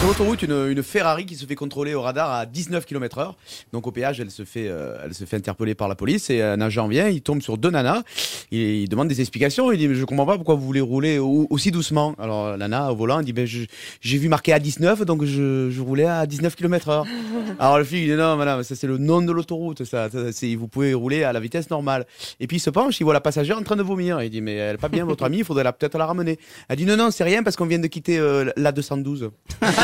Sur l'autoroute, une, une Ferrari qui se fait contrôler au radar à 19 km heure. Donc au péage, elle se fait, euh, elle se fait interpeller par la police et un agent vient, il tombe sur deux nanas, il, il demande des explications, il dit mais je comprends pas pourquoi vous voulez rouler au- aussi doucement. Alors la nana au volant, dit ben j'ai vu marqué à 19 donc je, je roulais à 19 km heure. Alors le flic il dit non madame, ça c'est le nom de l'autoroute, ça, ça, c'est vous pouvez rouler à la vitesse normale. Et puis il se penche, il voit la passagère en train de vomir, il dit mais elle est pas bien votre amie, il faudrait peut-être la ramener. Elle dit non non c'est rien parce qu'on vient de quitter euh, la 212.